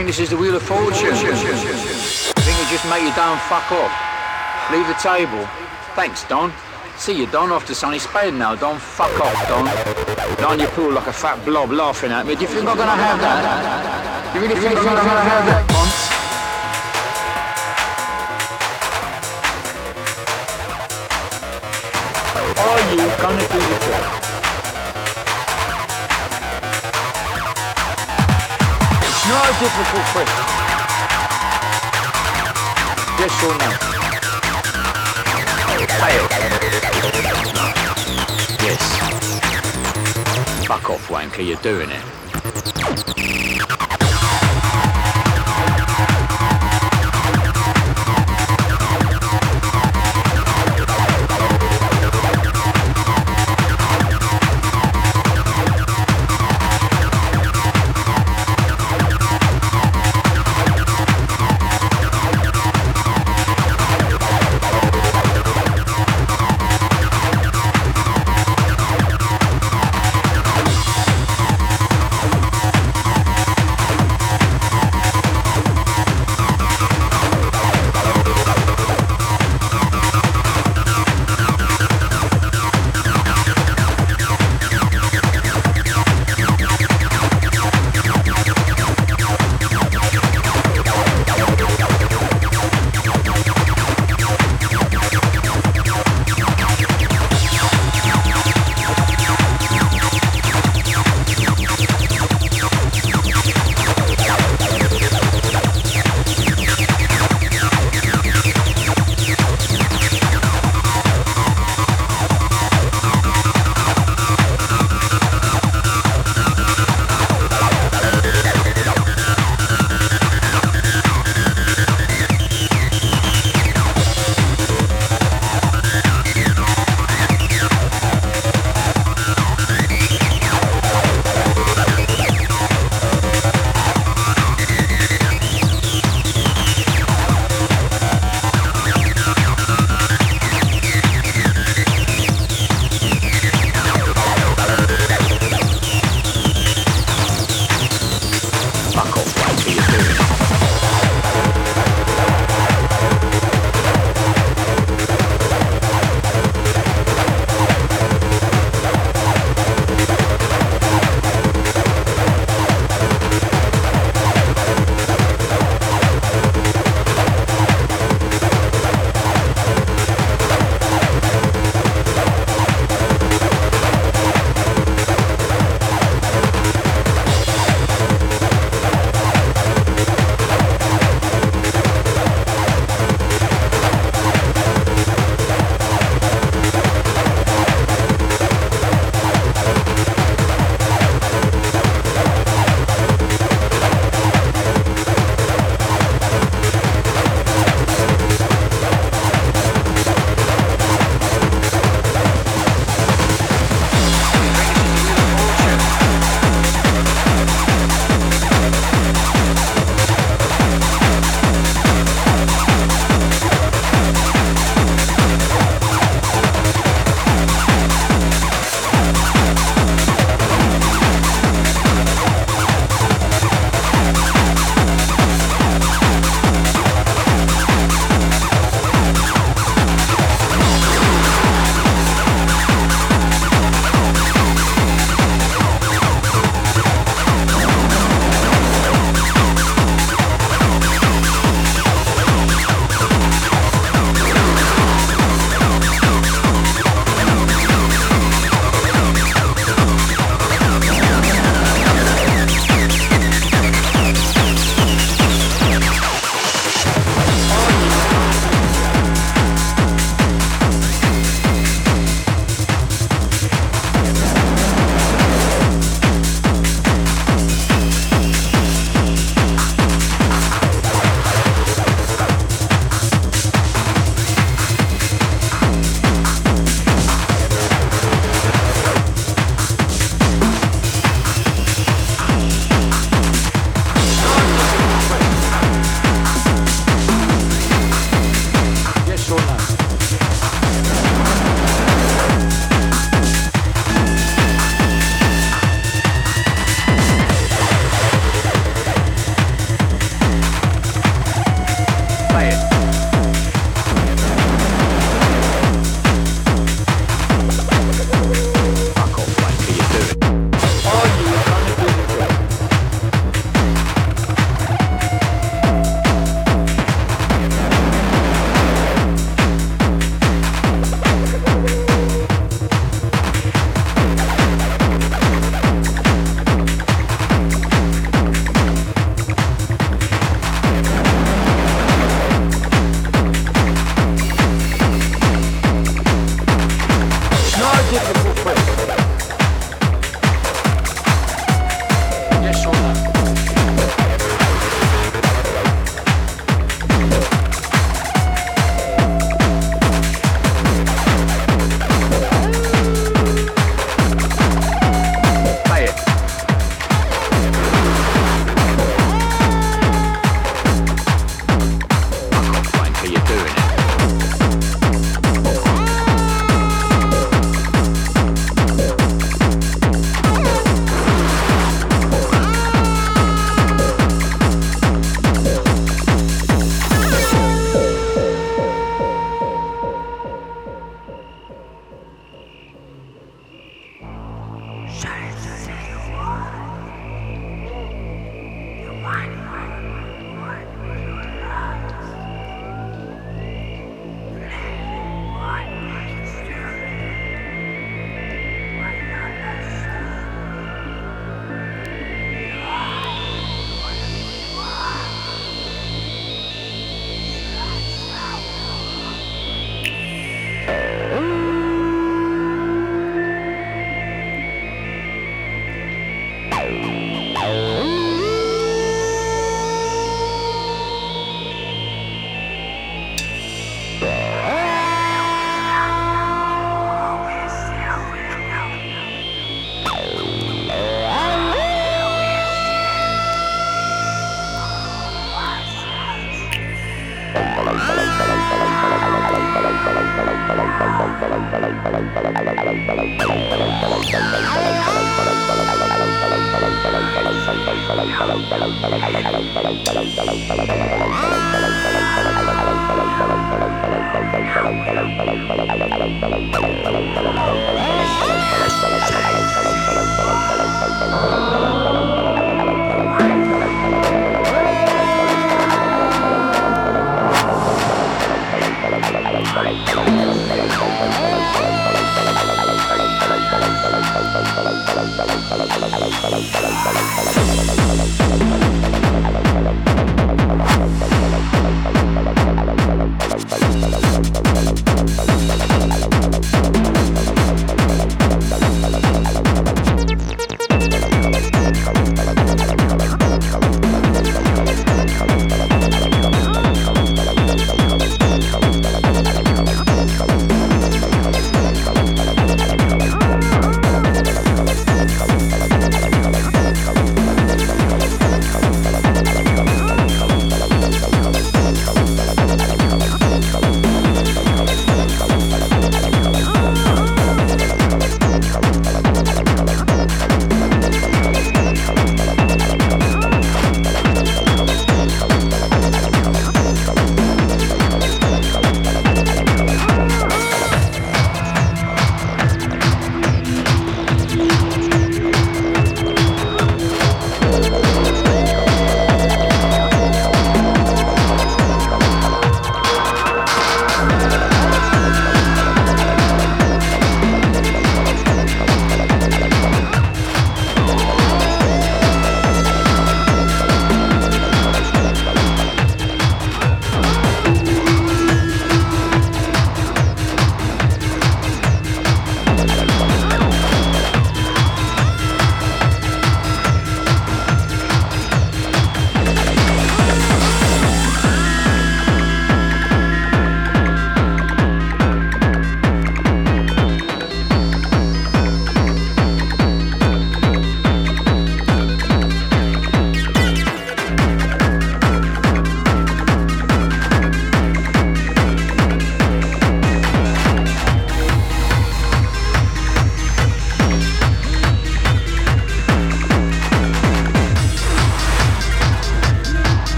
think this is the Wheel of Fortune? I think you just make you down fuck off? Leave the table. Thanks, Don. See you, Don, off to Sunny Spain now, Don. Fuck off, Don. Down your pool like a fat blob laughing at me. Do you think I'm gonna have that? Do you really think I'm gonna have that? Are you gonna do difficult question. Yes or no? Fail. Yes. Fuck off, wanker, you're doing it.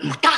Moutarde.